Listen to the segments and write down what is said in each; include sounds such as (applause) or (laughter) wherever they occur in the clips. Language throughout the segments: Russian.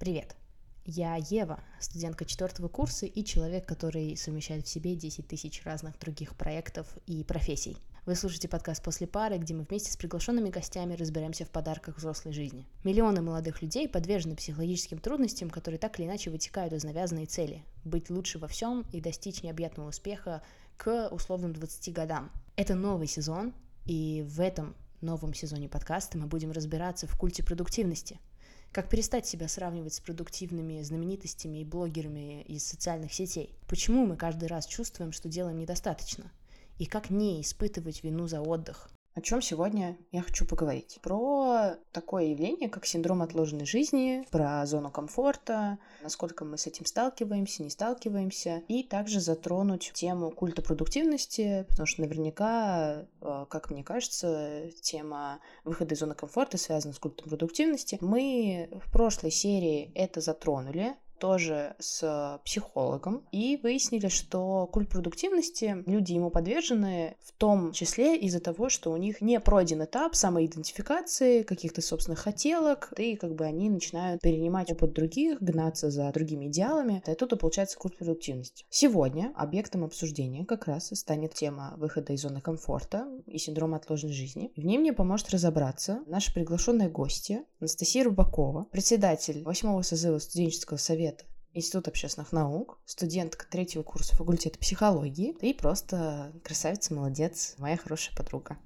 Привет! Я Ева, студентка четвертого курса и человек, который совмещает в себе 10 тысяч разных других проектов и профессий. Вы слушаете подкаст «После пары», где мы вместе с приглашенными гостями разбираемся в подарках взрослой жизни. Миллионы молодых людей подвержены психологическим трудностям, которые так или иначе вытекают из навязанной цели – быть лучше во всем и достичь необъятного успеха к условным 20 годам. Это новый сезон, и в этом новом сезоне подкаста мы будем разбираться в культе продуктивности – как перестать себя сравнивать с продуктивными знаменитостями и блогерами из социальных сетей? Почему мы каждый раз чувствуем, что делаем недостаточно? И как не испытывать вину за отдых? О чем сегодня я хочу поговорить? Про такое явление, как синдром отложенной жизни, про зону комфорта, насколько мы с этим сталкиваемся, не сталкиваемся, и также затронуть тему культа продуктивности, потому что наверняка, э, как мне кажется, тема выхода из зоны комфорта связана с культом продуктивности. Мы в прошлой серии это затронули, тоже с психологом, и выяснили, что культ продуктивности, люди ему подвержены в том числе из-за того, что у них не пройден этап самоидентификации, каких-то собственных хотелок, и как бы они начинают перенимать опыт других, гнаться за другими идеалами, и оттуда получается культ продуктивности. Сегодня объектом обсуждения как раз станет тема выхода из зоны комфорта и синдрома отложенной жизни. В ней мне поможет разобраться наша приглашенная гостья Анастасия Рубакова, председатель восьмого созыва студенческого совета Институт общественных наук, студентка третьего курса факультета психологии и просто красавица, молодец, моя хорошая подруга.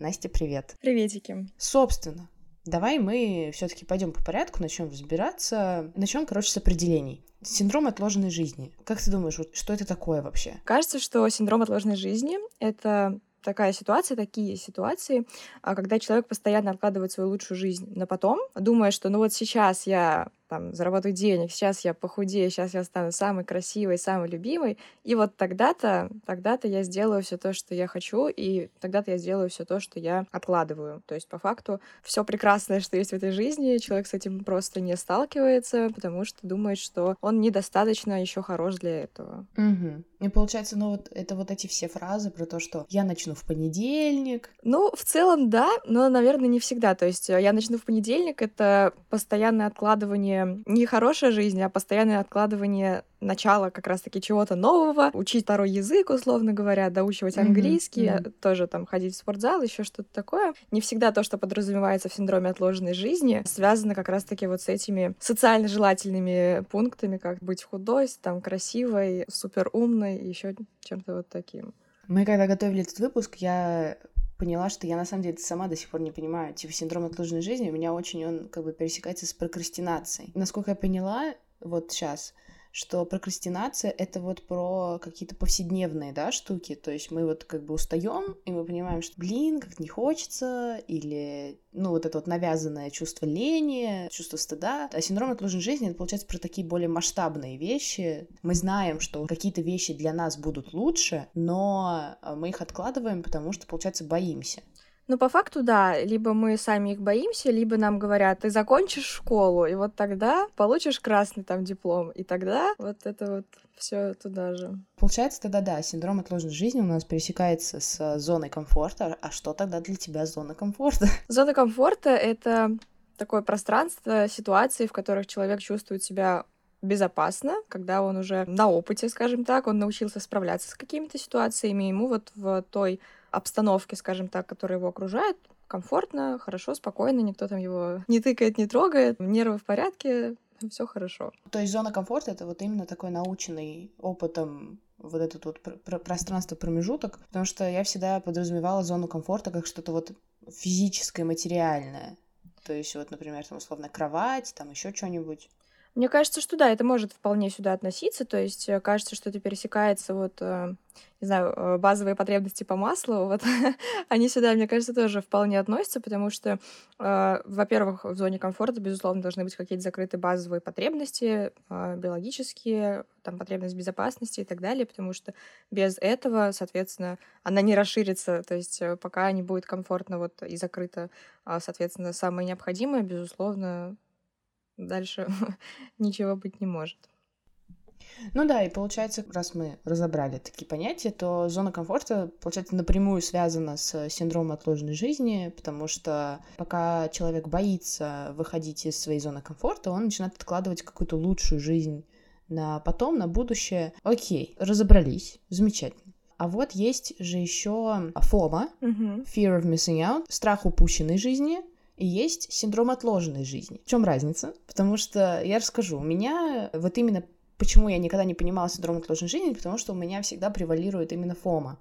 Настя, привет. Приветики. Собственно, давай мы все-таки пойдем по порядку, начнем разбираться. Начнем, короче, с определений. Синдром отложенной жизни. Как ты думаешь, вот что это такое вообще? Кажется, что синдром отложенной жизни — это такая ситуация, такие ситуации, а, когда человек постоянно откладывает свою лучшую жизнь на потом, думая, что ну вот сейчас я там, заработаю денег, сейчас я похудею, сейчас я стану самой красивой, самой любимой, и вот тогда-то, тогда-то я сделаю все то, что я хочу, и тогда-то я сделаю все то, что я откладываю. То есть, по факту, все прекрасное, что есть в этой жизни, человек с этим просто не сталкивается, потому что думает, что он недостаточно еще хорош для этого. Угу. И получается, ну вот это вот эти все фразы про то, что я начну в понедельник. Ну, в целом, да, но, наверное, не всегда. То есть я начну в понедельник — это постоянное откладывание не хорошая жизнь, а постоянное откладывание начала как раз-таки чего-то нового, учить второй язык, условно говоря, доучивать английский, mm-hmm. тоже там ходить в спортзал, еще что-то такое. Не всегда то, что подразумевается в синдроме отложенной жизни, связано как раз-таки вот с этими социально желательными пунктами, как быть худой, там красивой, супер умной, еще чем-то вот таким. Мы когда готовили этот выпуск, я поняла, что я на самом деле сама до сих пор не понимаю. Типа синдром отложенной жизни у меня очень он как бы пересекается с прокрастинацией. Насколько я поняла, вот сейчас, что прокрастинация — это вот про какие-то повседневные, да, штуки, то есть мы вот как бы устаем, и мы понимаем, что, блин, как не хочется, или, ну, вот это вот навязанное чувство лени, чувство стыда. А синдром отложенной жизни — это, получается, про такие более масштабные вещи. Мы знаем, что какие-то вещи для нас будут лучше, но мы их откладываем, потому что, получается, боимся. Ну, по факту, да. Либо мы сами их боимся, либо нам говорят, ты закончишь школу, и вот тогда получишь красный там диплом, и тогда вот это вот все туда же. Получается тогда, да, синдром отложенной жизни у нас пересекается с зоной комфорта. А что тогда для тебя зона комфорта? (laughs) Зона комфорта — это такое пространство, ситуации, в которых человек чувствует себя безопасно, когда он уже на опыте, скажем так, он научился справляться с какими-то ситуациями, ему вот в той обстановке, скажем так, которая его окружает, комфортно, хорошо, спокойно, никто там его не тыкает, не трогает, нервы в порядке, все хорошо. То есть зона комфорта это вот именно такой наученный опытом вот этот вот пр- пространство промежуток, потому что я всегда подразумевала зону комфорта как что-то вот физическое, материальное. То есть вот, например, там условно кровать, там еще что-нибудь. Мне кажется, что да, это может вполне сюда относиться. То есть э, кажется, что это пересекается вот, э, не знаю, э, базовые потребности по маслу. (laughs) Вот они сюда, мне кажется, тоже вполне относятся, потому что, во-первых, в зоне комфорта, безусловно, должны быть какие-то закрытые базовые потребности, биологические, там, потребность безопасности и так далее, потому что без этого, соответственно, она не расширится. То есть пока не будет комфортно вот и закрыто, соответственно, самое необходимое, безусловно, дальше (laughs) ничего быть не может. Ну да, и получается, раз мы разобрали такие понятия, то зона комфорта, получается, напрямую связана с синдромом отложенной жизни, потому что пока человек боится выходить из своей зоны комфорта, он начинает откладывать какую-то лучшую жизнь на потом, на будущее. Окей, разобрались, замечательно. А вот есть же еще фома, Мгм. fear of missing out, страх упущенной жизни, есть синдром отложенной жизни. В чем разница? Потому что я расскажу, у меня вот именно почему я никогда не понимала синдром отложенной жизни, потому что у меня всегда превалирует именно фома.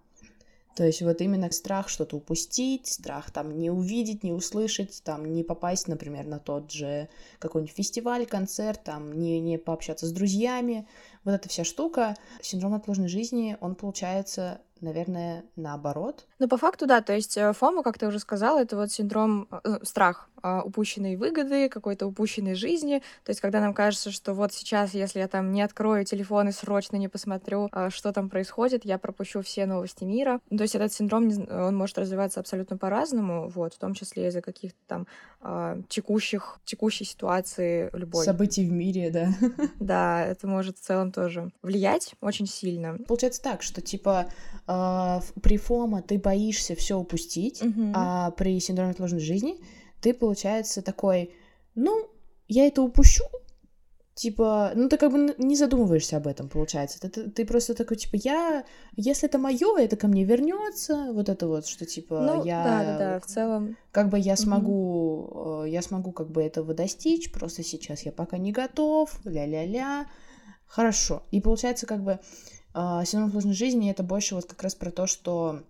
То есть вот именно страх что-то упустить, страх там не увидеть, не услышать, там не попасть, например, на тот же какой-нибудь фестиваль, концерт, там не, не пообщаться с друзьями. Вот эта вся штука. Синдром отложенной жизни, он получается, наверное, наоборот. Ну, по факту, да, то есть э, ФОМа, как ты уже сказала, это вот синдром, э, страх а, упущенной выгоды, какой-то упущенной жизни. То есть, когда нам кажется, что вот сейчас, если я там не открою телефон и срочно не посмотрю, а, что там происходит, я пропущу все новости мира. Ну, То есть, этот синдром, он может развиваться абсолютно по-разному, вот, в том числе из-за каких-то там а, текущих, текущей ситуации любой. Событий в мире, да. (laughs) Да, это может в целом тоже влиять очень сильно. Получается так, что типа э, при ФОМа ты боишься все упустить, Мгм. а при синдроме отложенной жизни ты, получается, такой, ну, я это упущу, типа, ну ты как бы не задумываешься об этом, получается. Ты, ты- ты просто такой, типа, я, если это мое, это ко мне вернется, вот это вот, что типа Ну, я, да, да, да, в целом. как бы я смогу, э, я смогу как бы этого достичь, просто сейчас я пока не готов, ля-ля-ля, хорошо. И получается как бы синдром отложенной жизни это больше вот как раз про то, что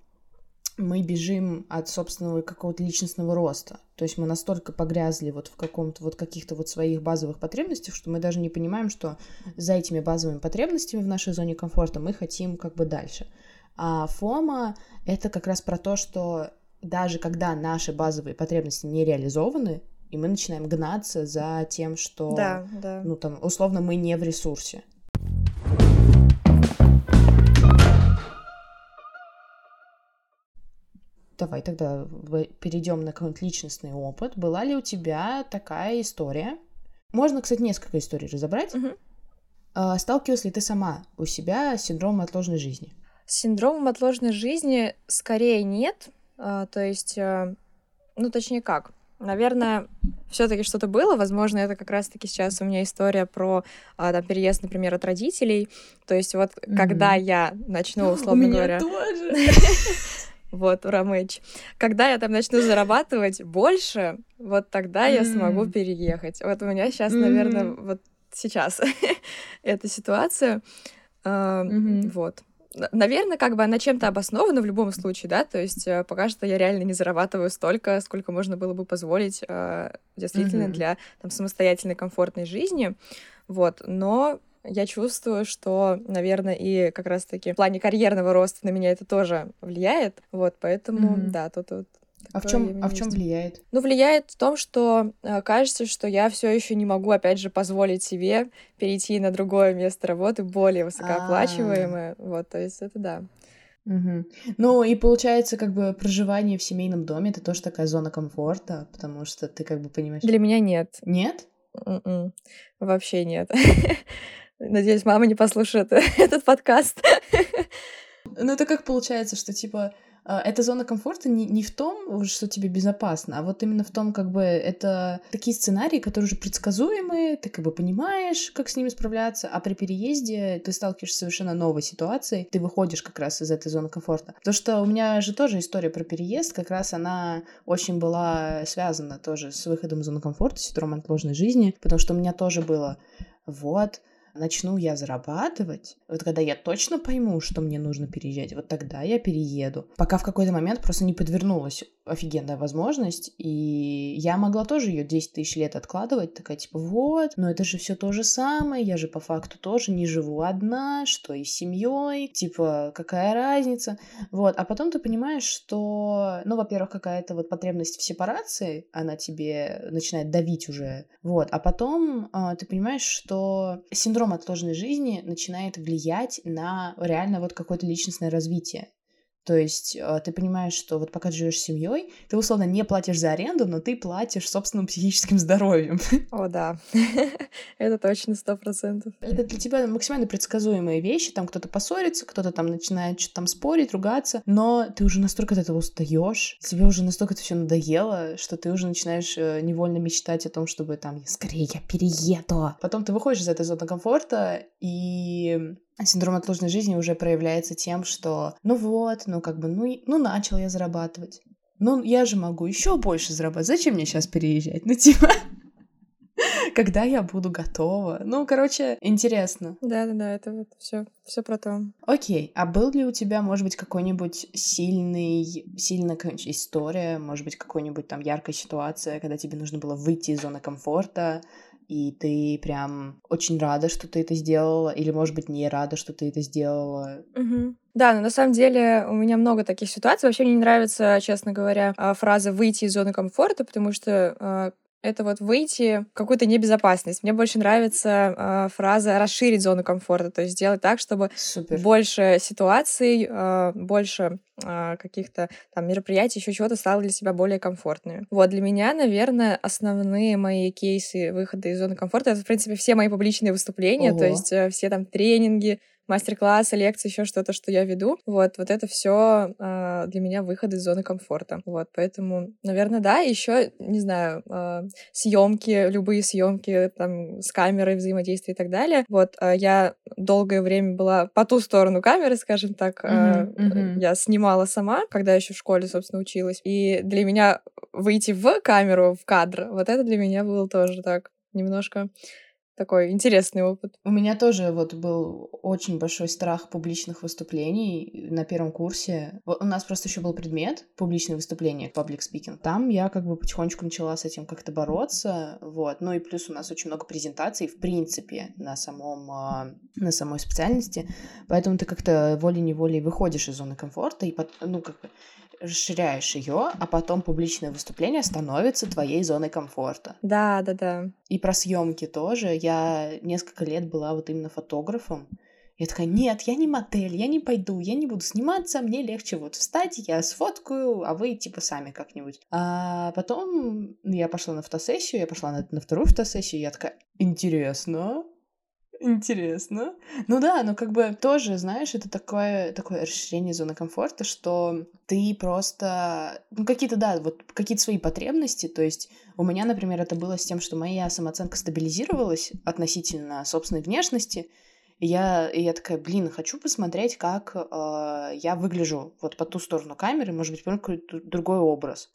мы бежим от собственного какого-то личностного роста. То есть мы настолько погрязли вот в каком-то вот каких-то вот своих базовых потребностях, что мы даже не понимаем, что за этими базовыми потребностями в нашей зоне комфорта мы хотим как бы дальше. А фома — это как раз про то, что даже когда наши базовые потребности не реализованы, и мы начинаем гнаться за тем, что, Да, да. ну там, условно, мы не в ресурсе. Давай тогда перейдем на какой-нибудь личностный опыт. Была ли у тебя такая история? Можно, кстати, несколько историй разобрать. Мгм. А, Сталкивалась ли ты сама у себя с синдромом отложенной жизни? С синдромом отложенной жизни скорее нет. А, то есть, э, ну, точнее как. Наверное, все-таки что-то было. Возможно, это как раз-таки сейчас у меня история про а, там, переезд, например, от родителей. То есть, вот Мгм. когда я начну, (laughs) условно говоря, тоже. (laughs) вот, ура, мэч. Когда я там начну зарабатывать больше, вот тогда я смогу переехать. Вот у меня сейчас, наверное, вот сейчас (laughs) эта ситуация. Вот. Наверное, как бы она чем-то обоснована в любом случае, да, то есть э, пока что я реально не зарабатываю столько, сколько можно было бы позволить э, действительно для там, самостоятельной комфортной жизни, вот, но я чувствую, что, наверное, и как раз-таки в плане карьерного роста на меня это тоже влияет, вот, поэтому, Мгм. да, тут вот А в чем, а в чем влияет? Ну, влияет в том, что э, кажется, что я все еще не могу, опять же, позволить себе перейти на другое место работы, более высокооплачиваемое. Вот, то есть это да. Мгм. Ну и получается, как бы проживание в семейном доме это тоже такая зона комфорта, потому что ты как бы понимаешь. Для меня нет. Нет? М-м. Вообще нет. (laughs) Надеюсь, мама не послушает (laughs) этот подкаст. Ну это как получается, что типа а, эта зона комфорта не, не в том, что тебе безопасно, а вот именно в том, как бы это такие сценарии, которые уже предсказуемые, ты как бы понимаешь, как с ними справляться, а при переезде ты сталкиваешься с совершенно новой ситуацией, ты выходишь как раз из этой зоны комфорта. Потому что у меня же тоже история про переезд, как раз она очень была связана тоже с выходом из зоны комфорта, с синдромом отложенной жизни, потому что у меня тоже было вот, начну я зарабатывать, вот когда я точно пойму, что мне нужно переезжать, вот тогда я перееду. Пока в какой-то момент просто не подвернулась офигенная возможность, и я могла тоже ее 10 тысяч лет откладывать, такая типа, вот, но это же все то же самое, я же по факту тоже не живу одна, что и с семьей, типа, какая разница, вот, а потом ты понимаешь, что, ну, во-первых, какая-то вот потребность в сепарации, она тебе начинает давить уже, вот, а потом а, ты понимаешь, что синдром отложенной жизни начинает влиять на реально вот какое-то личностное развитие. То есть э, ты понимаешь, что вот пока ты живешь с семьей, ты условно не платишь за аренду, но ты платишь собственным психическим (laughs) здоровьем. О, да. (laughs) Это точно сто процентов. Это для тебя максимально предсказуемые вещи. Там кто-то поссорится, кто-то там начинает что-то там спорить, ругаться, но ты уже настолько от этого устаешь, тебе уже настолько это все надоело, что ты уже начинаешь э, невольно мечтать о том, чтобы там скорее я перееду. Потом ты выходишь из этой зоны комфорта, и синдром отложенной жизни уже проявляется тем, что ну вот, ну как бы, ну, ну начал я зарабатывать. Ну, я же могу еще больше зарабатывать. Зачем мне сейчас переезжать? Ну, (laughs) типа, когда я буду готова. Ну, короче, интересно. Да-да-да, это вот все, все про то. Окей, а был ли у тебя, может быть, какой-нибудь сильный, сильная история, может быть, какой-нибудь там яркая ситуация, когда тебе нужно было выйти из зоны комфорта, и ты прям очень рада, что ты это сделала, или, может быть, не рада, что ты это сделала. Угу. Да, но на самом деле у меня много таких ситуаций. Вообще мне не нравится, честно говоря, а, фраза «выйти из зоны комфорта», потому что а, это вот выйти в какую-то небезопасность. Мне больше нравится э, фраза расширить зону комфорта, то есть сделать так, чтобы Супер. больше ситуаций, э, больше э, каких-то там мероприятий, еще чего-то стало для себя более комфортными. Вот для меня, наверное, основные мои кейсы выхода из зоны комфорта это, в принципе, все мои публичные выступления, Ого. то есть э, все там тренинги, мастер-классы, лекции, еще что-то, что я веду. Вот, вот это все э, а, для меня выход из зоны комфорта. Вот, поэтому, наверное, да. Еще, не знаю, э, а, съемки, любые съемки там с камерой, взаимодействие и так далее. Вот, э, я долгое время была по ту сторону камеры, скажем так. Mm-hmm, mm-hmm. Я снимала сама, когда еще в школе, собственно, училась. И для меня выйти в камеру, в кадр, вот это для меня было тоже так немножко такой интересный опыт. У меня тоже вот был очень большой страх публичных выступлений на первом курсе. У нас просто еще был предмет публичные выступления, public speaking. Там я как бы потихонечку начала с этим как-то бороться, вот. Ну и плюс у нас очень много презентаций, в принципе, на самом, а, на самой специальности, поэтому ты как-то волей-неволей выходишь из зоны комфорта и, ну, как бы расширяешь ее, а потом публичное выступление становится твоей зоной комфорта. Да, да, да. И про съемки тоже. Я несколько лет была вот именно фотографом. Я такая, нет, я не модель, я не пойду, я не буду сниматься, мне легче вот встать, я сфоткаю, а вы типа сами как-нибудь. А потом я пошла на фотосессию, я пошла на, на вторую фотосессию, я такая, интересно, Интересно. Ну да, но как бы тоже, знаешь, это такое, такое расширение зоны комфорта, что ты просто, ну какие-то, да, вот какие-то свои потребности, то есть у меня, например, это было с тем, что моя самооценка стабилизировалась относительно собственной внешности, и я, и я такая, блин, хочу посмотреть, как э, я выгляжу вот по ту сторону камеры, может быть, какой-то другой образ.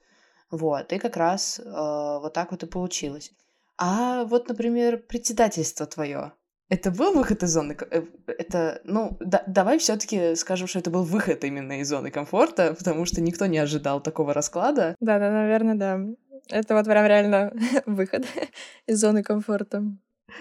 Вот, и как раз э, вот так вот и получилось. А вот, например, председательство твое, это был выход из зоны... Э, это, ну, да, давай все таки скажем, что это был выход именно из зоны комфорта, потому что никто не ожидал такого расклада. Да-да, наверное, да. Это вот прям реально (laughs) выход из зоны комфорта.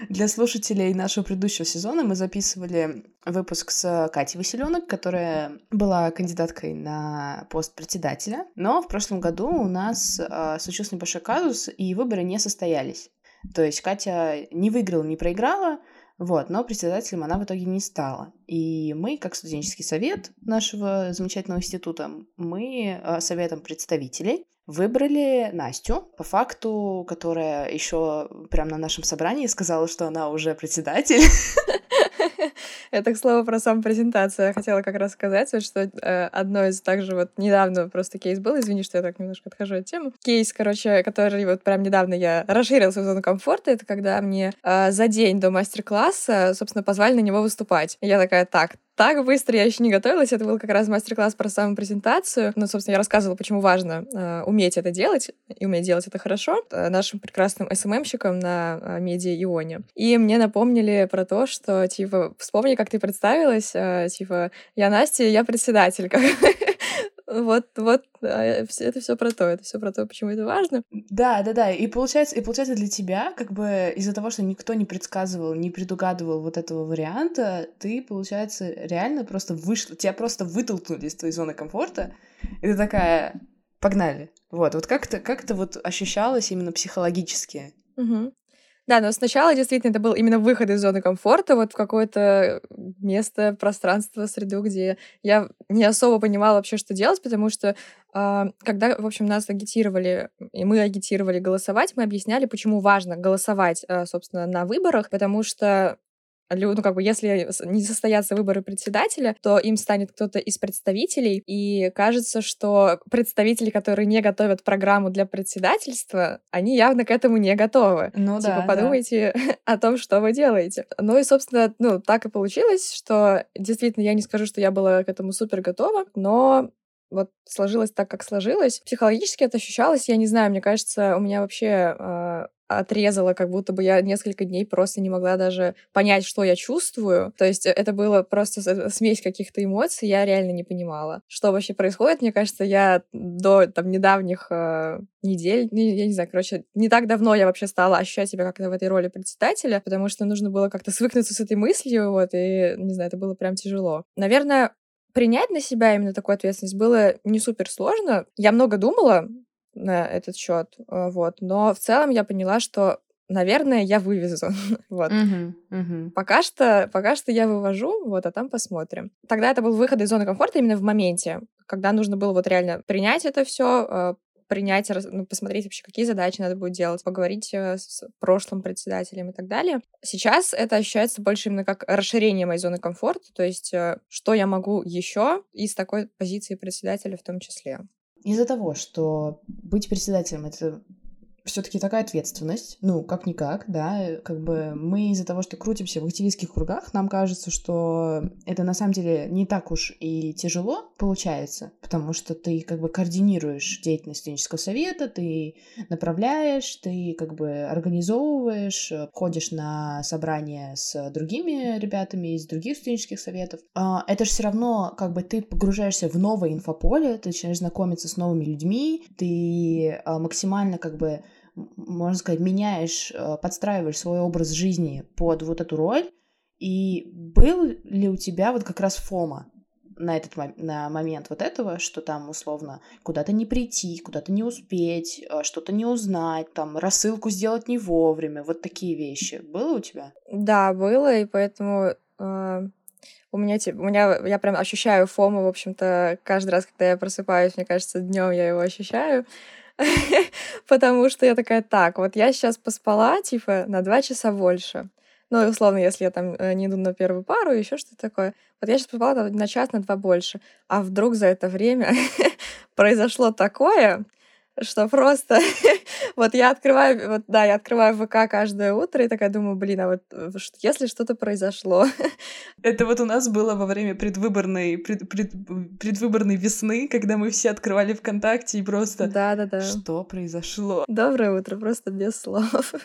Для слушателей нашего предыдущего сезона мы записывали выпуск с Катей Василенок, которая была кандидаткой на пост председателя. Но в прошлом году у нас э, случился небольшой казус, и выборы не состоялись. То есть Катя не выиграла, не проиграла, вот, но председателем она в итоге не стала. И мы, как студенческий совет нашего замечательного института, мы э, советом представителей выбрали Настю, по факту, которая еще прямо на нашем собрании сказала, что она уже председатель. (laughs) (laughs) Это, к слову, про саму презентацию. Я хотела как раз сказать, что э, одно из также вот недавно просто кейс был, извини, что я так немножко отхожу от темы. Кейс, короче, который вот прям недавно я расширила свою зону комфорта, это когда мне э, за день до мастер-класса, собственно, позвали на него выступать. Я такая, так, так быстро я еще не готовилась. Это был как раз мастер-класс про самопрезентацию. Ну, собственно, я рассказывала, почему важно э, уметь это делать и уметь делать это хорошо э, нашим прекрасным СММщикам на э, медиа Ионе. И мне напомнили про то, что, типа, вспомни, как ты представилась, э, типа, я Настя, я председатель. Вот, вот, это все про то, это все про то, почему это важно. Да, да, да. И получается, и получается для тебя, как бы из-за того, что никто не предсказывал, не предугадывал вот этого варианта, ты, получается, реально просто вышла, тебя просто вытолкнули из твоей зоны комфорта, и ты такая, погнали. Вот, вот как-то как то вот ощущалось именно психологически. Угу. Да, но сначала действительно это был именно выход из зоны комфорта, вот в какое-то место, пространство, среду, где я не особо понимала вообще, что делать, потому что а, когда, в общем, нас агитировали, и мы агитировали голосовать, мы объясняли, почему важно голосовать, а, собственно, на выборах, потому что ну, как бы, если не состоятся выборы председателя, то им станет кто-то из представителей, и кажется, что представители, которые не готовят программу для председательства, они явно к этому не готовы. Ну типа, да, подумайте да. (laughs) о том, что вы делаете. Ну и, собственно, ну, так и получилось, что действительно я не скажу, что я была к этому супер готова, но вот сложилось так, как сложилось. Психологически это ощущалось, я не знаю, мне кажется, у меня вообще э, отрезало, как будто бы я несколько дней просто не могла даже понять, что я чувствую. То есть это было просто смесь каких-то эмоций, я реально не понимала, что вообще происходит. Мне кажется, я до там недавних э, недель, я не знаю, короче, не так давно я вообще стала ощущать себя как-то в этой роли председателя, потому что нужно было как-то свыкнуться с этой мыслью, вот, и, не знаю, это было прям тяжело. Наверное, принять на себя именно такую ответственность было не супер сложно. Я много думала на этот счет, э, вот. Но в целом я поняла, что наверное, я вывезу. (laughs) вот. Uh-huh, uh-huh. Пока что, пока что я вывожу, вот, а там посмотрим. Тогда это был выход из зоны комфорта именно в моменте, когда нужно было вот реально принять это все, э, принять, ну, посмотреть вообще, какие задачи надо будет делать, поговорить э, с прошлым председателем и так далее. Сейчас это ощущается больше именно как расширение моей зоны комфорта, то есть что я могу еще из такой позиции председателя в том числе. Из-за того, что быть председателем это все-таки такая ответственность, ну, как-никак, да, как бы мы из-за того, что крутимся в активистских кругах, нам кажется, что это на самом деле не так уж и тяжело получается, потому что ты как бы координируешь деятельность студенческого совета, ты направляешь, ты как бы организовываешь, ходишь на собрания с другими ребятами из других студенческих советов. А, это же все равно как бы ты погружаешься в новое инфополе, ты начинаешь знакомиться с новыми людьми, ты а, максимально как бы можно сказать, меняешь, э, подстраиваешь свой образ жизни под вот эту роль. И был ли у тебя вот как раз фома на этот на момент вот этого, что там условно куда-то не прийти, куда-то не успеть, э, что-то не узнать, там рассылку сделать не вовремя, вот такие вещи. Было у тебя? Да, было, и поэтому э, у меня, типа, у меня, я прям ощущаю фому, в общем-то, каждый раз, когда я просыпаюсь, мне кажется, днем я его ощущаю. (laughs) потому что я такая, так, вот я сейчас поспала, типа, на два часа больше. Ну, условно, если я там э, не иду на первую пару, еще что-то такое. Вот я сейчас поспала на час, на два больше. А вдруг за это время (laughs) произошло такое, что просто (laughs) вот я открываю, вот да, я открываю ВК каждое утро и такая думаю, блин, а вот э, если что-то произошло. (laughs) Это вот у нас было во время предвыборной, пред, пред, предвыборной весны, когда мы все открывали ВКонтакте и просто... Да-да-да. Что произошло? Доброе утро, просто без слов. (laughs)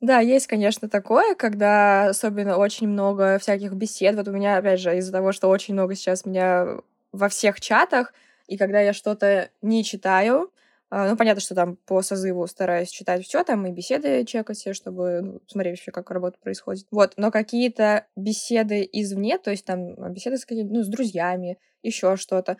Да, есть, конечно, такое, когда особенно очень много всяких бесед. Вот у меня, опять же, из-за того, что очень много сейчас меня во всех чатах, и когда я что-то не читаю, ну, понятно, что там по созыву стараюсь читать все, там и беседы чекать все, чтобы ну, смотреть вообще, как работа происходит. Вот, но какие-то беседы извне, то есть там беседы с, ну, с друзьями, еще что-то.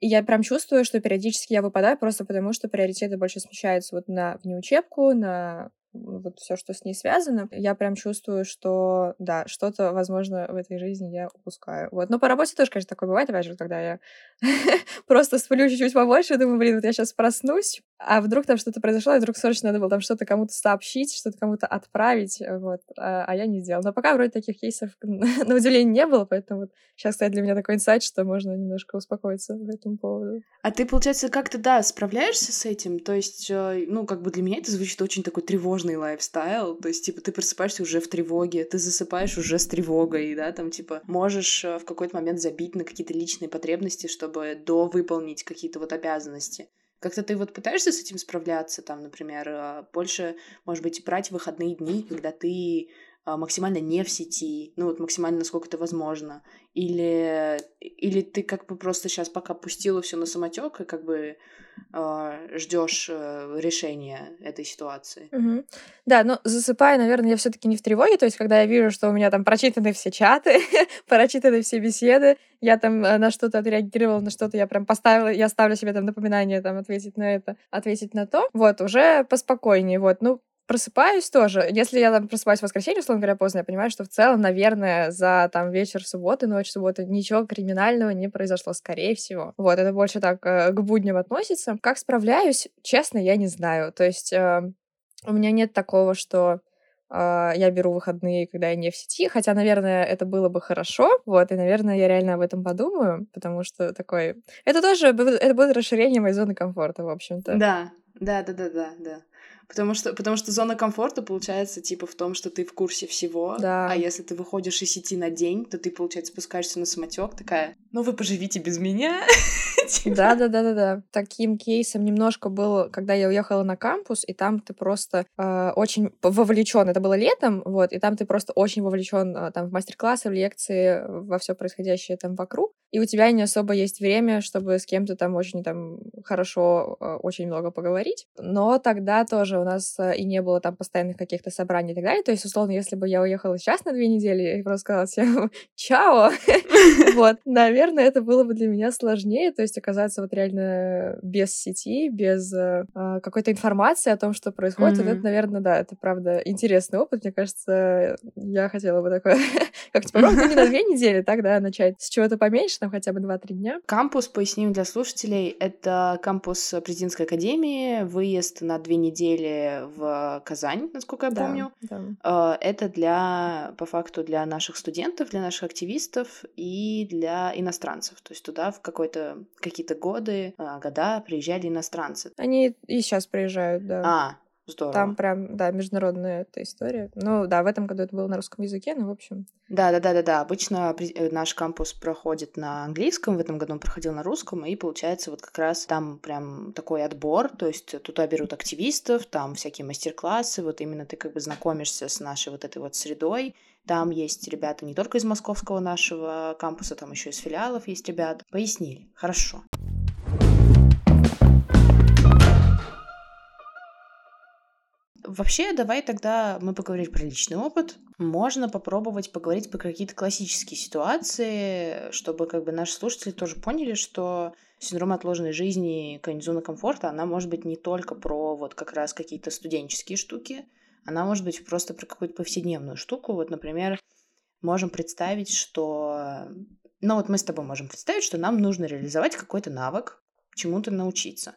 И я прям чувствую, что периодически я выпадаю просто потому, что приоритеты больше смещаются вот на внеучебку, на вот все, что с ней связано, я прям чувствую, что, да, что-то, возможно, в этой жизни я упускаю. Вот. Но по работе тоже, конечно, такое бывает, опять же, когда я (laughs) просто сплю чуть-чуть побольше, думаю, блин, вот я сейчас проснусь, а вдруг там что-то произошло, и вдруг срочно надо было там что-то кому-то сообщить, что-то кому-то отправить, вот, а, а я не сделала. Но пока вроде таких кейсов, (laughs) на удивление, не было, поэтому вот сейчас, кстати, для меня такой инсайт, что можно немножко успокоиться по этому поводу. А ты, получается, как-то, да, справляешься с этим? То есть, э, ну, как бы для меня это звучит очень такой тревожный лайфстайл, то есть, типа, ты просыпаешься уже в тревоге, ты засыпаешь уже с тревогой, да, там, типа, можешь э, в какой-то момент забить на какие-то личные потребности, чтобы довыполнить какие-то вот обязанности. Как-то ты вот пытаешься с этим справляться, там, например, э, больше, может быть, брать выходные дни, когда ты а, максимально не в сети, ну вот максимально насколько это возможно, или, или ты как бы просто сейчас пока пустила все на самотек и как бы э, а, ждешь э, решения этой ситуации. Угу. Да, но засыпая, наверное, я все-таки не в тревоге, то есть когда я вижу, что у меня там прочитаны все чаты, (laughs) прочитаны все беседы, я там э, на что-то отреагировала, на что-то я прям поставила, я ставлю себе там напоминание там ответить на это, ответить на то, вот, уже поспокойнее, вот, ну, просыпаюсь тоже. Если я там просыпаюсь в воскресенье, условно говоря, поздно, я понимаю, что в целом, наверное, за там вечер субботы, ночь субботы ничего криминального не произошло, скорее всего. Вот, это больше так э, к будням относится. Как справляюсь, честно, я не знаю. То есть э, у меня нет такого, что э, я беру выходные, когда я не в сети, хотя, наверное, это было бы хорошо, вот, и, наверное, я реально об этом подумаю, потому что такой... Это тоже, это будет расширение моей зоны комфорта, в общем-то. Да, да, да, да, да, да. Потому что, потому что зона комфорта получается типа в том, что ты в курсе всего. Да. А если ты выходишь из сети на день, то ты, получается, спускаешься на самотек такая, ну вы поживите без меня. Да, да, да, да, да. Таким кейсом немножко был, когда я уехала на кампус, и там ты просто э, очень вовлечен. Это было летом, вот, и там ты просто очень вовлечен э, там в мастер-классы, в лекции, во все происходящее там вокруг. И у тебя не особо есть время, чтобы с кем-то там очень там хорошо, э, очень много поговорить. Но тогда тоже у нас э, и не было там постоянных каких-то собраний и так далее. То есть, условно, если бы я уехала сейчас на две недели и просто сказала всем (laughs) «Чао!», (laughs) (laughs) вот, наверное, это было бы для меня сложнее, то есть оказаться вот реально без сети, без э, а, какой-то информации о том, что происходит. Это, наверное, да, это правда интересный опыт. Мне кажется, я хотела бы такое, как типа, ну, не на две недели, так, да, начать с чего-то поменьше, там хотя бы два-три дня. Кампус, поясним для слушателей, это кампус президентской академии, выезд на две недели в Казань, насколько я да, помню. Да. Э, это для, по факту, для наших студентов, для наших активистов и для иностранцев. То есть туда в какой-то какие-то годы, э, года приезжали иностранцы. Они и сейчас приезжают, да. А, Здорово. Там прям, да, международная эта история. Ну, да, в этом году это было на русском языке, ну, в общем. Да, да, да, да, да. Обычно э, наш кампус проходит на английском, в этом году он проходил на русском, и получается вот как раз там прям такой отбор, то есть туда берут активистов, там всякие мастер-классы, вот именно ты как бы знакомишься с нашей вот этой вот средой, там есть ребята не только из московского нашего кампуса, там еще из филиалов есть ребята. Пояснили. Хорошо. Вообще, давай тогда мы поговорим про личный опыт. Можно попробовать поговорить про какие-то классические ситуации, чтобы как бы наши слушатели тоже поняли, что синдром отложенной жизни, зона комфорта, она может быть не только про вот как раз какие-то студенческие штуки, она может быть просто про какую-то повседневную штуку. Вот, например, можем представить, что... Ну вот мы с тобой можем представить, что нам нужно реализовать какой-то навык, чему-то научиться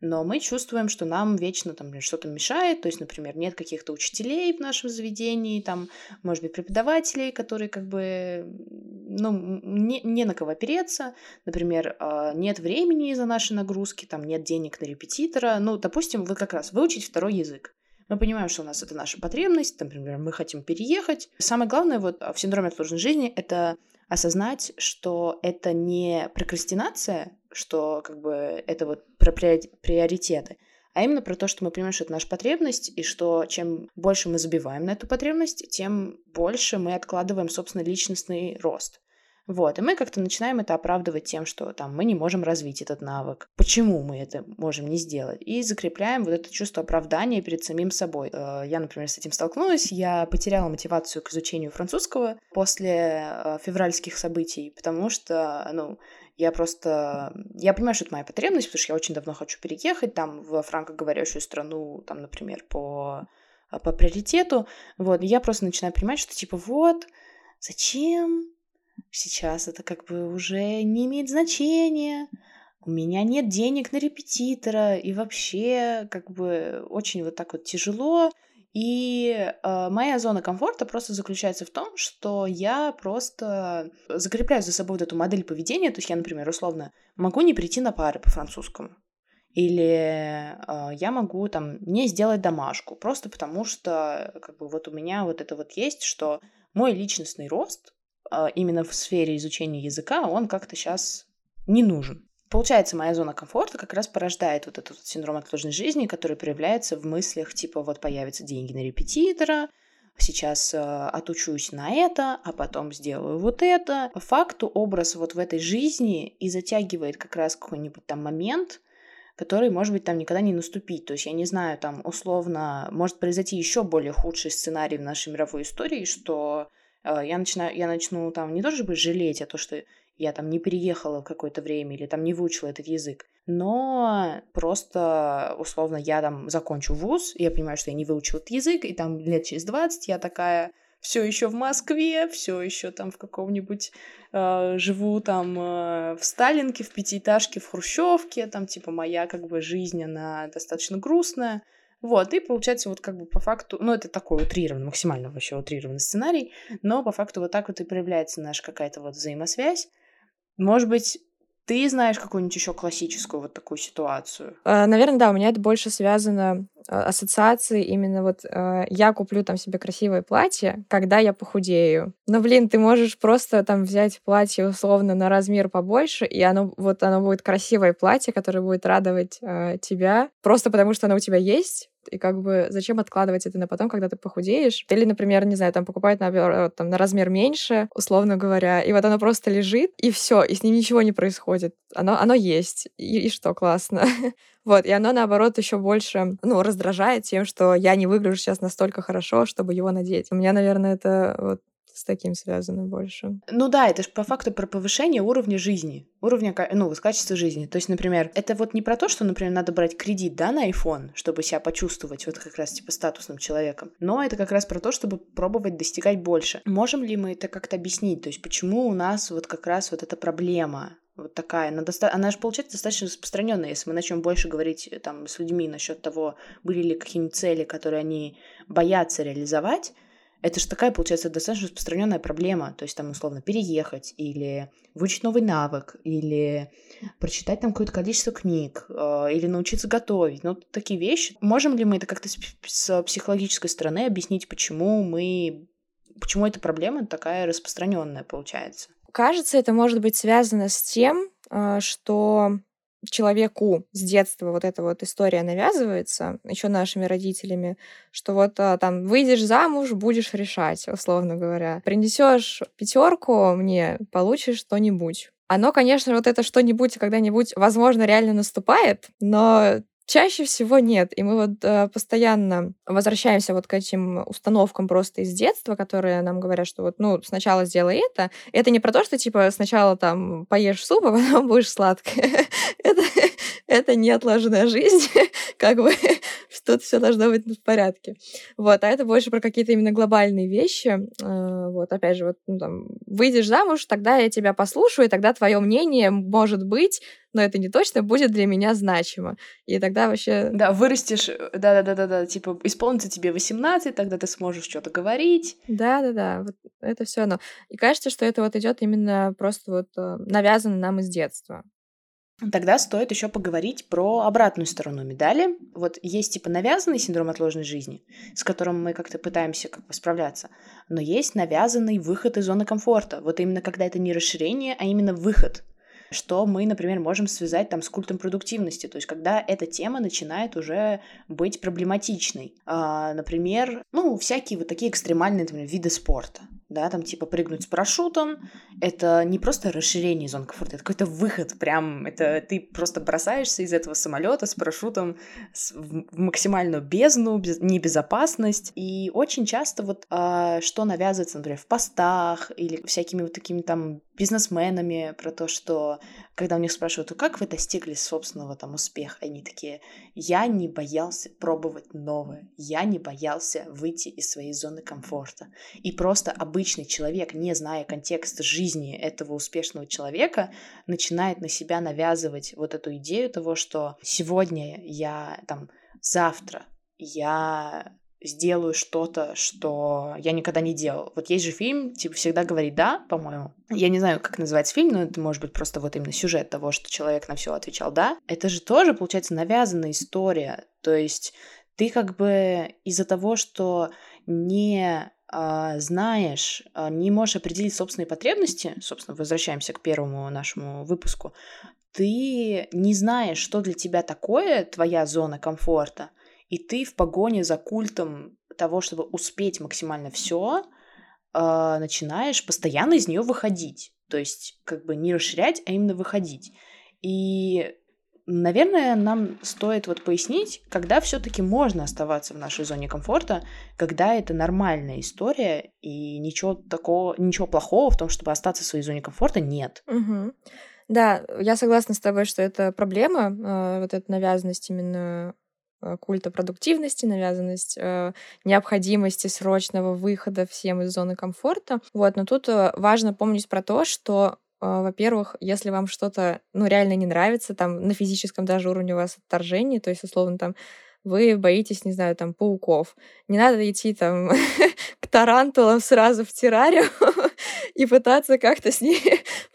но мы чувствуем, что нам вечно там что-то мешает, то есть, например, нет каких-то учителей в нашем заведении, там, может быть, преподавателей, которые как бы, ну, не, не на кого опереться, например, а, нет времени из-за нашей нагрузки, там, нет денег на репетитора, ну, допустим, вы как раз выучить второй язык. Мы понимаем, что у нас это наша потребность, например, мы хотим переехать. Самое главное вот в синдроме отложенной жизни — это осознать, что это не прокрастинация, что как бы это вот про приоритеты, а именно про то, что мы понимаем, что это наша потребность, и что чем больше мы забиваем на эту потребность, тем больше мы откладываем, собственно, личностный рост. Вот, и мы как-то начинаем это оправдывать тем, что там мы не можем развить этот навык. Почему мы это можем не сделать? И закрепляем вот это чувство оправдания перед самим собой. Э, я, например, с этим столкнулась. Я потеряла мотивацию к изучению французского после э, февральских событий, потому что, ну, я просто... Я понимаю, что это моя потребность, потому что я очень давно хочу переехать там в франкоговорящую страну, там, например, по, по приоритету. Вот, и я просто начинаю понимать, что типа вот, зачем Сейчас это как бы уже не имеет значения. У меня нет денег на репетитора, и вообще как бы очень вот так вот тяжело. И э, моя зона комфорта просто заключается в том, что я просто закрепляю за собой вот эту модель поведения. То есть я, например, условно могу не прийти на пары по французскому. Или э, я могу там не сделать домашку, просто потому что как бы вот у меня вот это вот есть, что мой личностный рост именно в сфере изучения языка, он как-то сейчас не нужен. Получается, моя зона комфорта как раз порождает вот этот синдром отложенной жизни, который проявляется в мыслях типа вот появятся деньги на репетитора, сейчас э, отучусь на это, а потом сделаю вот это. По факту образ вот в этой жизни и затягивает как раз какой-нибудь там момент, который, может быть, там никогда не наступить. То есть, я не знаю, там условно может произойти еще более худший сценарий в нашей мировой истории, что а, я начинаю, я начну там не то чтобы жалеть, а то, что я там не переехала в какое-то время или там не выучила этот язык. но просто, условно, я там закончу вуз, я понимаю, что я не выучила этот язык, и там лет через 20 я такая все еще в Москве, все еще там в каком-нибудь э, живу там э, в Сталинке, в пятиэтажке, в Хрущевке, там типа моя как бы жизнь, она достаточно грустная. Вот, и получается вот как бы по факту, ну это такой утрированный, максимально вообще утрированный сценарий, но по факту вот так вот и проявляется наша какая-то вот взаимосвязь. Может быть, ты знаешь какую-нибудь еще классическую вот такую ситуацию? А, Наверное, да, у меня это больше связано ассоциации именно вот э, я куплю там себе красивое платье, когда я похудею. Но, блин, ты можешь просто там взять платье условно на размер побольше, и оно вот оно будет красивое платье, которое будет радовать э, тебя, просто потому что оно у тебя есть, и как бы зачем откладывать это на потом, когда ты похудеешь? Или, например, не знаю, там покупают на, там, на размер меньше, условно говоря, и вот оно просто лежит, и все, и с ним ничего не происходит. Оно, оно есть. И, и что, классно. (laughs) Вот, и оно, наоборот, еще больше, ну, раздражает тем, что я не выгляжу сейчас настолько хорошо, чтобы его надеть. У меня, наверное, это вот с таким связано больше. Ну да, это же по факту про повышение уровня жизни, уровня, ну, качества жизни. То есть, например, это вот не про то, что, например, надо брать кредит, да, на iPhone, чтобы себя почувствовать вот как раз типа статусным человеком, но это как раз про то, чтобы пробовать достигать больше. Можем ли мы это как-то объяснить? То есть, почему у нас вот как раз вот эта проблема вот такая, она, доста... она же получается достаточно распространенная, если мы начнем больше говорить э, там с людьми насчет того, были ли какие-нибудь цели, которые они боятся реализовать, это же такая, получается, достаточно распространенная проблема. То есть там, условно, переехать или выучить новый навык, или прочитать там какое-то количество книг, э, или научиться готовить. Ну, такие вещи. Можем ли мы это как-то с психологической стороны объяснить, почему мы... Почему эта проблема такая распространенная получается? Кажется, это может быть связано с тем, а, что человеку с детства вот эта вот история навязывается, еще нашими родителями, что вот а, там выйдешь замуж, будешь решать, условно говоря. Принесешь пятерку мне, получишь что-нибудь. Оно, конечно, вот это что-нибудь когда-нибудь, возможно, реально наступает, но Чаще всего нет. И мы вот э, постоянно возвращаемся вот к этим установкам просто из детства, которые нам говорят, что вот, ну, сначала сделай это. Это не про то, что, типа, сначала там поешь суп, а потом (laughs) будешь сладкое. (laughs) это, это не отложенная жизнь. (laughs) как бы тут все должно быть в порядке. Вот, а это больше про какие-то именно глобальные вещи. Э, вот, опять же, вот, ну, там, выйдешь замуж, тогда я тебя послушаю, и тогда твое мнение, может быть, но это не точно будет для меня значимо. И тогда вообще... Да, вырастешь, да-да-да-да, типа исполнится тебе 18, тогда ты сможешь что-то говорить. Да-да-да, вот это все оно. И кажется, что это вот идет именно просто вот э, навязано нам из детства. Тогда стоит еще поговорить про обратную сторону медали. Вот есть типа навязанный синдром отложенной жизни, с которым мы как-то пытаемся как бы справляться, но есть навязанный выход из зоны комфорта. Вот именно когда это не расширение, а именно выход что мы, например, можем связать там с культом продуктивности, то есть когда эта тема начинает уже быть проблематичной. А, например, ну, всякие вот такие экстремальные, например, виды спорта да, там типа прыгнуть с парашютом, это не просто расширение зон комфорта, это какой-то выход, прям, это ты просто бросаешься из этого самолета с парашютом в максимальную бездну, без, небезопасность, и очень часто вот а, что навязывается, например, в постах или всякими вот такими там бизнесменами про то, что когда у них спрашивают, как вы достигли собственного там успеха, они такие, я не боялся пробовать новое, я не боялся выйти из своей зоны комфорта. И просто обычный человек, не зная контекста жизни этого успешного человека, начинает на себя навязывать вот эту идею того, что сегодня я там, завтра я сделаю что-то, что я никогда не делал. Вот есть же фильм, типа, всегда говорит «да», по-моему. Я не знаю, как называется фильм, но это может быть просто вот именно сюжет того, что человек на все отвечал «да». Это же тоже, получается, навязанная история. То есть ты как бы из-за того, что не знаешь, а, не можешь определить собственные потребности, собственно, возвращаемся к первому нашему выпуску, ты не знаешь, что для тебя такое твоя зона комфорта, и ты в погоне за культом того, чтобы успеть максимально все, а, начинаешь постоянно из нее выходить. То есть, как бы не расширять, а именно выходить. И, наверное, нам стоит вот пояснить, когда все-таки можно оставаться в нашей зоне комфорта, когда это нормальная история, и ничего такого, ничего плохого в том, чтобы остаться в своей зоне комфорта, нет. Угу. Да, я согласна с тобой, что это проблема, э, вот эта навязанность именно э, культа продуктивности, навязанность э, необходимости срочного выхода всем из зоны комфорта. Вот, но тут э, важно помнить про то, что во-первых, если вам что-то, ну, реально не нравится, там, на физическом даже уровне у вас отторжение, то есть, условно, там, вы боитесь, не знаю, там, пауков. Не надо идти там (laughs) к тарантулам сразу в террариум (laughs) и пытаться как-то с ней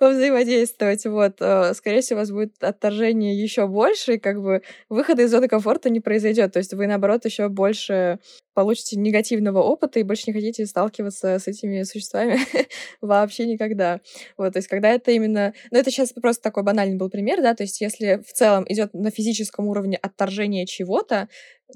повзаимодействовать. Вот. Э, скорее всего, у вас будет отторжение еще больше, и как бы выхода из зоны комфорта не произойдет. То есть вы, наоборот, еще больше получите негативного опыта и больше не хотите сталкиваться с этими существами (laughs) вообще никогда. Вот, то есть когда это именно... Ну, это сейчас просто такой банальный был пример, да, то есть если в целом идет на физическом уровне отторжение чего-то,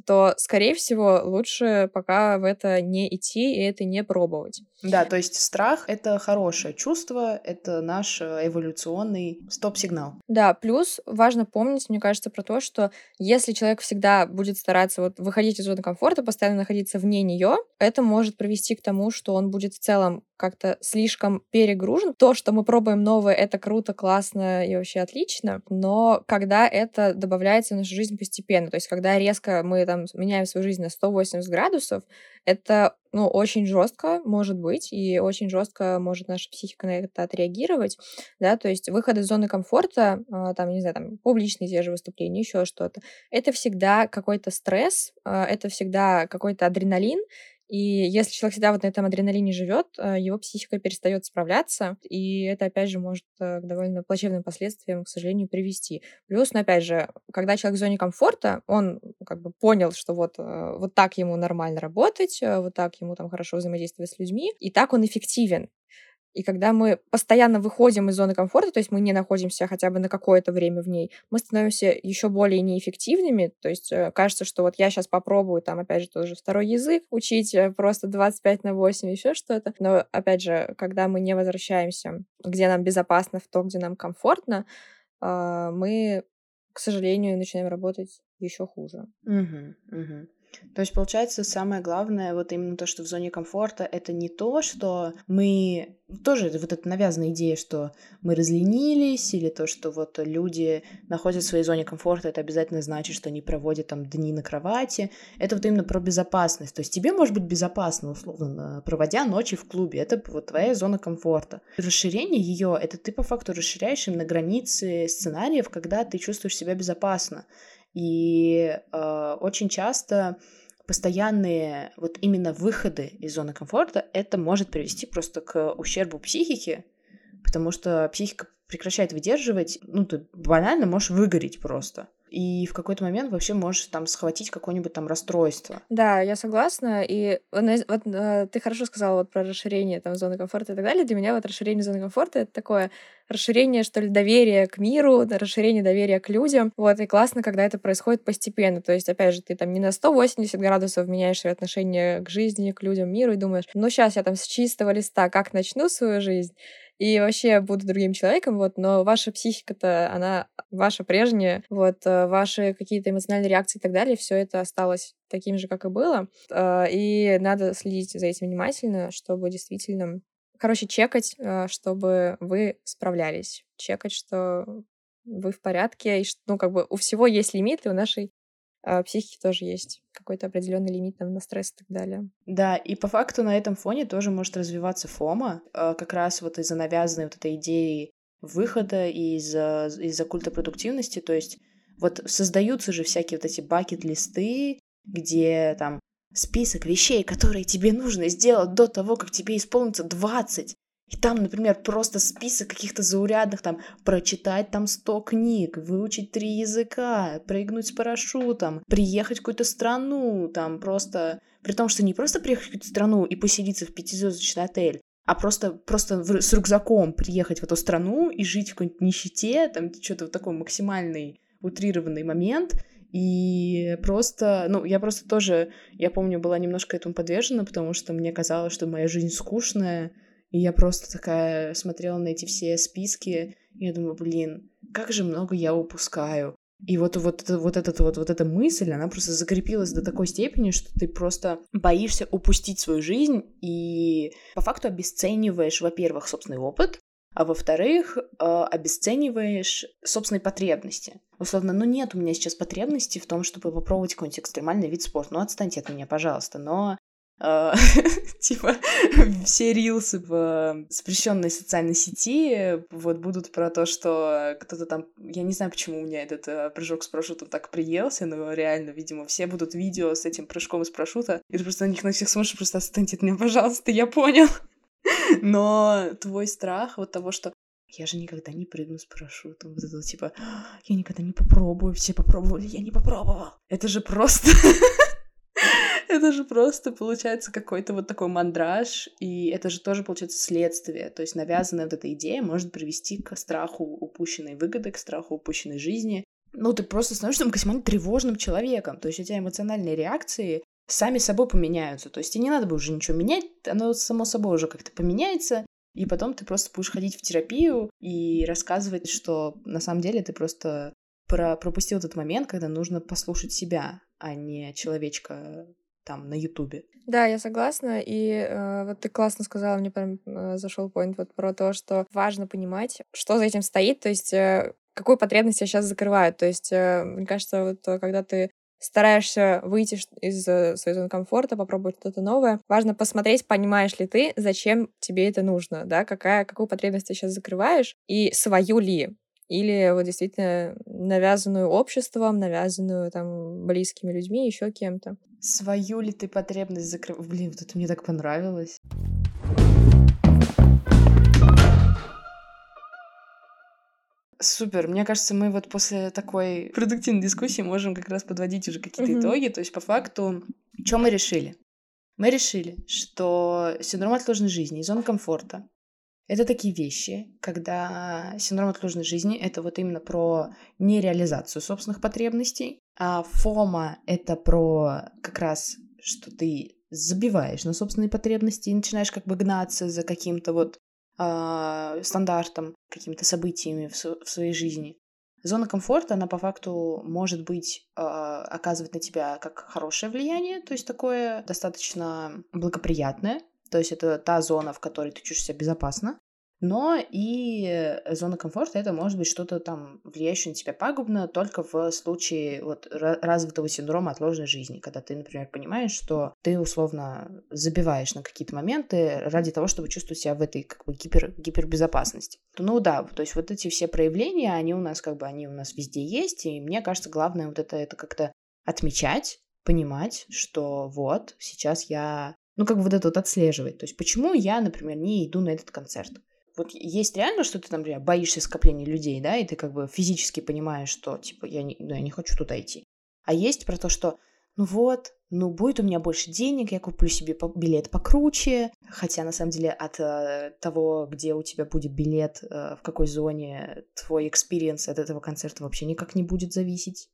то, скорее всего, лучше пока в это не идти и это не пробовать. Да, то есть страх — это хорошее чувство, это наш э, эволюционный стоп-сигнал. Да, плюс важно помнить, мне кажется, про то, что если человек всегда будет стараться вот выходить из зоны комфорта, постоянно находиться вне нее, это может привести к тому, что он будет в целом как-то слишком перегружен. То, что мы пробуем новое, это круто, классно и вообще отлично, но когда это добавляется в нашу жизнь постепенно, то есть когда резко мы там меняем свою жизнь на 180 градусов, это ну, очень жестко может быть, и очень жестко может наша психика на это отреагировать, да, то есть выход из зоны комфорта, а, там, не знаю, там, публичные те же выступления, еще что-то, это всегда какой-то стресс, а, это всегда какой-то адреналин, и если человек всегда вот на этом адреналине живет, э, его психика перестает справляться, и это, опять же, может э, к довольно плачевным последствиям, к сожалению, привести. Плюс, ну, опять же, когда человек в зоне комфорта, он как бы понял, что вот, э, вот так ему нормально работать, вот так ему там хорошо взаимодействовать с людьми, и так он эффективен. И когда мы постоянно выходим из зоны комфорта, то есть мы не находимся хотя бы на какое-то время в ней, мы становимся еще более неэффективными. То есть э, кажется, что вот я сейчас попробую там, опять же, тоже второй язык учить э, просто 25 на 8, еще что-то. Но, опять же, когда мы не возвращаемся, где нам безопасно, в то, где нам комфортно, а, мы, к сожалению, начинаем работать еще хуже. Угу, угу. То есть, получается, самое главное, вот именно то, что в зоне комфорта, это не то, что мы... Тоже вот эта навязанная идея, что мы разленились, или то, что вот люди находятся в своей зоне комфорта, это обязательно значит, что они проводят там дни на кровати. Это вот именно про безопасность. То есть тебе может быть безопасно, условно, проводя ночи в клубе. Это вот твоя зона комфорта. Расширение ее, это ты по факту расширяешь именно границы сценариев, когда ты чувствуешь себя безопасно. И э, очень часто постоянные вот именно выходы из зоны комфорта это может привести просто к ущербу психики, потому что психика прекращает выдерживать, ну, ты банально можешь выгореть просто и в какой-то момент вообще можешь там схватить какое-нибудь там расстройство. Да, я согласна. И вот, э, ты хорошо сказала вот про расширение там зоны комфорта и так далее. Для меня вот расширение зоны комфорта — это такое расширение, что ли, доверия к миру, расширение доверия к людям. Вот, и классно, когда это происходит постепенно. То есть, опять же, ты там не на 180 градусов меняешь свои отношения к жизни, к людям, миру и думаешь, ну, сейчас я там с чистого листа как начну свою жизнь, и вообще буду другим человеком, вот, но ваша психика-то, она ваша прежняя, вот, э, ваши какие-то эмоциональные реакции и так далее, все это осталось таким же, как и было, э, и надо следить за этим внимательно, чтобы действительно Короче, чекать, э, чтобы вы справлялись. Чекать, что вы в порядке, и что, ну, как бы у всего есть лимиты, у нашей э, психики тоже есть какой-то определенный лимит там, на стресс и так далее. Да, и по факту на этом фоне тоже может развиваться фома, э, как раз вот из-за навязанной вот этой идеи выхода и из-за из культа продуктивности, то есть вот создаются же всякие вот эти бакет-листы, где там список вещей, которые тебе нужно сделать до того, как тебе исполнится 20. И там, например, просто список каких-то заурядных, там, прочитать там 100 книг, выучить три языка, прыгнуть с парашютом, приехать в какую-то страну, там, просто... При том, что не просто приехать в какую-то страну и поселиться в пятизвездочный отель, а просто, просто в, с рюкзаком приехать в эту страну и жить в какой-нибудь нищете, там, что-то вот такой максимальный утрированный момент, и просто, ну, я просто тоже, я помню, была немножко этому подвержена, потому что мне казалось, что моя жизнь скучная, и я просто такая смотрела на эти все списки, и я думаю, блин, как же много я упускаю. И вот, вот, вот, этот, вот, вот эта мысль, она просто закрепилась до такой степени, что ты просто боишься упустить свою жизнь и по факту обесцениваешь, во-первых, собственный опыт, а во-вторых, э, обесцениваешь собственные потребности. Условно, ну нет у меня сейчас потребности в том, чтобы попробовать какой-нибудь экстремальный вид спорта. Ну отстаньте от меня, пожалуйста. Но (laughs) типа все рилсы в запрещенной социальной сети вот будут про то, что кто-то там, я не знаю, почему у меня этот э, прыжок с парашютом так приелся, но реально, видимо, все будут видео с этим прыжком из парашюта, и ты просто на них на всех смотришь, просто отстаньте от меня, пожалуйста, я понял. (laughs) Но твой страх вот того, что я же никогда не прыгну с парашютом. Вот это типа, я никогда не попробую, все попробовали, я не попробовал. Это же просто... (laughs) Это же просто получается какой-то вот такой мандраж, и это же тоже получается следствие. То есть навязанная вот эта идея может привести к страху упущенной выгоды, к страху упущенной жизни. Ну, ты просто становишься максимально тревожным человеком. То есть у тебя эмоциональные реакции сами собой поменяются. То есть тебе не надо будет уже ничего менять, оно само собой уже как-то поменяется, и потом ты просто будешь ходить в терапию и рассказывать, что на самом деле ты просто про пропустил этот момент, когда нужно послушать себя, а не человечка там на Ютубе. Да, я согласна. И э, вот ты классно сказала, мне прям э, зашел поинт вот про то, что важно понимать, что за этим стоит, то есть э, какую потребность я сейчас закрываю. То есть, э, мне кажется, вот э, когда ты стараешься выйти из э, своей зоны комфорта, попробовать что-то новое, важно посмотреть, понимаешь ли ты, зачем тебе это нужно, да, какая, какую потребность ты сейчас закрываешь, и свою ли, или вот действительно навязанную обществом, навязанную там близкими людьми, еще кем-то. Свою ли ты потребность закрываешь? Блин, вот это мне так понравилось. Супер. Мне кажется, мы вот после такой продуктивной дискуссии можем как раз подводить уже какие-то mm-hmm. итоги. То есть, по факту, что мы решили? Мы решили, что синдром отложенной жизни и зона комфорта — это такие вещи, когда синдром отложенной жизни — это вот именно про нереализацию собственных потребностей, а фома — это про как раз, что ты забиваешь на собственные потребности и начинаешь как бы гнаться за каким-то вот э, стандартам, какими-то событиями в, в своей жизни. Зона комфорта, она по факту может быть, э, оказывать на тебя как хорошее влияние, то есть такое достаточно благоприятное, то есть это та зона, в которой ты чувствуешь себя безопасно, но и э, зона комфорта это может быть что-то там влияющее на тебя пагубно только в случае вот развитого синдрома отложенной жизни, когда ты, например, понимаешь, что ты условно забиваешь на какие-то моменты ради того, чтобы чувствовать себя в этой как бы гипер, гипербезопасности. Ну да, то есть вот эти все проявления, они у нас как бы, они у нас везде есть, и мне кажется, главное вот это, это как-то отмечать, понимать, что вот, сейчас я ну, как бы вот это вот отслеживать. То есть, почему я, например, не иду на этот концерт? вот есть реально, что ты, например, боишься скопления людей, да, и ты как бы физически понимаешь, что, типа, я не, да, я не хочу туда идти. А есть про то, что, ну вот, ну будет у меня больше денег, я куплю себе билет покруче, хотя на самом деле от э, того, где у тебя будет билет, э, в какой зоне, твой experience от этого концерта вообще никак не будет зависеть.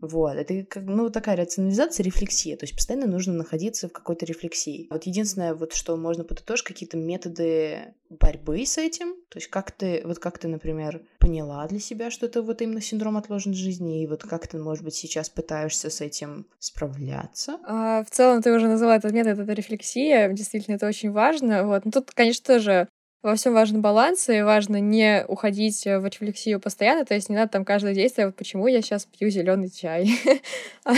Вот, это как, ну, такая рационализация, рефлексия, то есть постоянно нужно находиться в какой-то рефлексии. Вот единственное, вот что можно подытожить, какие-то методы борьбы с этим, то есть как ты, вот как ты, например, поняла для себя, что это вот именно синдром отложенной жизни, и вот как ты, может быть, сейчас пытаешься с этим справляться? А, в целом, ты уже назвала этот метод, это рефлексия, действительно, это очень важно, вот, но тут, конечно, тоже во всем важен баланс, и важно не уходить в рефлексию постоянно, то есть не надо там каждое действие, вот почему я сейчас пью зеленый чай, (laughs)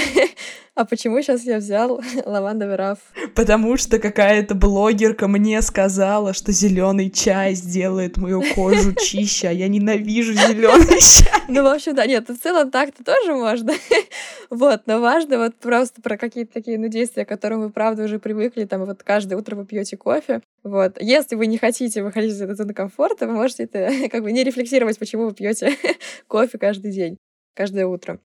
а почему сейчас я взял (laughs) лавандовый раф? Потому что какая-то блогерка мне сказала, что зеленый чай сделает мою кожу чище, а я ненавижу зеленый (laughs) чай. Ну, в общем, да, нет, в целом так-то тоже можно. Вот, но важно вот просто про какие-то такие, ну, действия, к которым вы, правда, уже привыкли, там, вот каждое утро вы пьете кофе, вот. Если вы не хотите выходить из этой зоны комфорта, вы можете это (laughs) как бы не рефлексировать, почему вы пьете (laughs) кофе каждый день, каждое утро.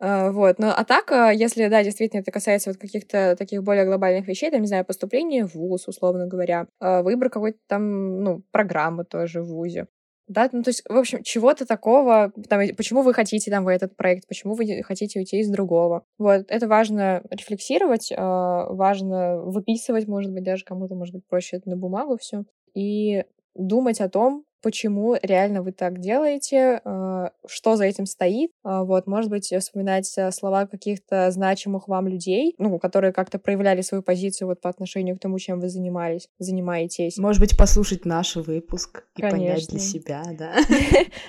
Uh, вот. Но, а так, а, если, да, действительно, это касается вот каких-то таких более глобальных вещей, там, не знаю, поступление в ВУЗ, условно говоря, uh, выбор какой-то там, ну, программы тоже в ВУЗе, да, ну, то есть, в общем, чего-то такого, там, почему вы хотите там в этот проект, почему вы хотите уйти из другого. Вот, это важно рефлексировать, а, важно выписывать, может быть, даже кому-то, может быть, проще это на бумагу все, и думать о том, почему реально вы так делаете, э, что за этим стоит. Э, вот, может быть, вспоминать э, слова каких-то значимых вам людей, ну, которые как-то проявляли свою позицию вот по отношению к тому, чем вы занимались, занимаетесь. Может быть, послушать наш выпуск и Конечно. понять для себя, (laughs) да?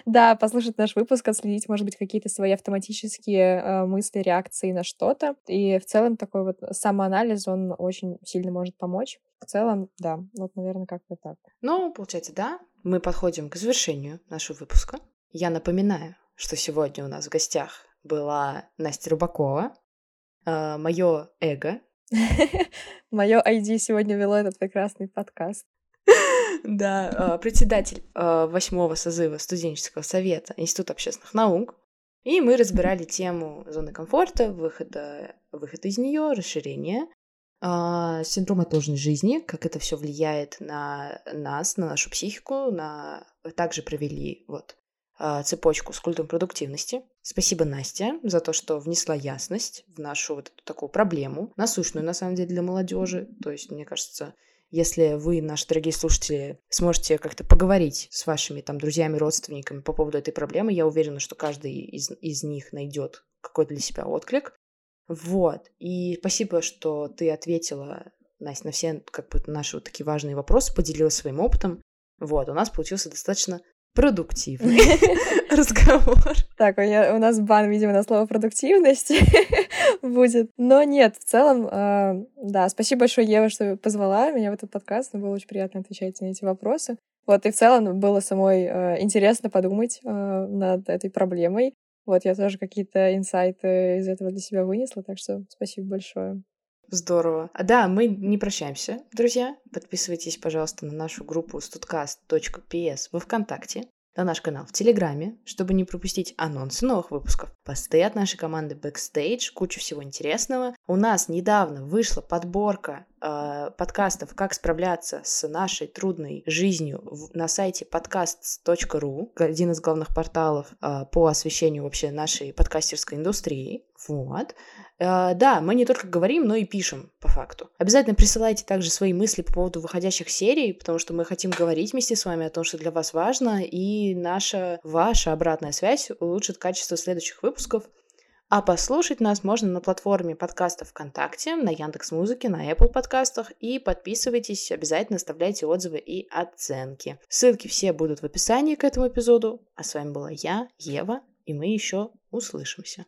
Да, послушать наш выпуск, отследить, может быть, какие-то свои автоматические мысли, реакции на что-то. И в целом такой вот самоанализ, он очень сильно может помочь. В целом, да, вот, наверное, как-то так. Ну, получается, да, мы подходим к завершению нашего выпуска. Я напоминаю, что сегодня у нас в гостях была Настя Рубакова, э, мое эго. (laughs) Мое ID сегодня вело этот прекрасный подкаст. (laughs) Да, э, председатель э, восьмого созыва студенческого совета Института общественных наук. И мы разбирали тему зоны комфорта, выхода, выхода из нее, расширения а, синдром отложенной жизни, как это все влияет на нас, на нашу психику, на также провели вот а, цепочку с культом продуктивности. Спасибо, Настя, за то, что внесла ясность в нашу вот эту такую проблему, насущную, на самом деле, для молодежи. То есть, мне кажется, если вы, наши дорогие слушатели, сможете как-то поговорить с вашими там друзьями, родственниками по поводу этой проблемы, я уверена, что каждый из, из них найдет какой-то для себя отклик. Вот. И спасибо, что ты ответила, Настя, на все как бы наши вот такие важные вопросы, поделилась своим опытом. Вот, у нас получился достаточно продуктивный (laughs) разговор. Так, у, нас бан, видимо, на слово продуктивность (laughs) будет. Но нет, в целом, э, да, спасибо большое, Ева, что позвала меня в этот подкаст. Было очень приятно отвечать на эти вопросы. Вот, и в целом было самой э, интересно подумать э, над этой проблемой. Вот я тоже какие-то инсайты из этого для себя вынесла, так что спасибо большое. Здорово. А да, мы не прощаемся, друзья. Подписывайтесь, пожалуйста, на нашу группу studcast.ps во Вконтакте на наш канал в Телеграме, чтобы не пропустить анонсы новых выпусков, посты от нашей команды Backstage, кучу всего интересного. У нас недавно вышла подборка э, подкастов «Как справляться с нашей трудной жизнью» в, на сайте podcasts.ru, один из главных порталов э, по освещению вообще нашей подкастерской индустрии. Вот. Э, да, мы не только говорим, но и пишем, по факту. Обязательно присылайте также свои мысли по поводу выходящих серий, потому что мы хотим говорить вместе с вами о том, что для вас важно, и наша, ваша обратная связь улучшит качество следующих выпусков. А послушать нас можно на платформе подкастов ВКонтакте, на Яндекс Музыке, на Apple подкастах. И подписывайтесь, обязательно оставляйте отзывы и оценки. Ссылки все будут в описании к этому эпизоду. А с вами была я, Ева, и мы еще услышимся.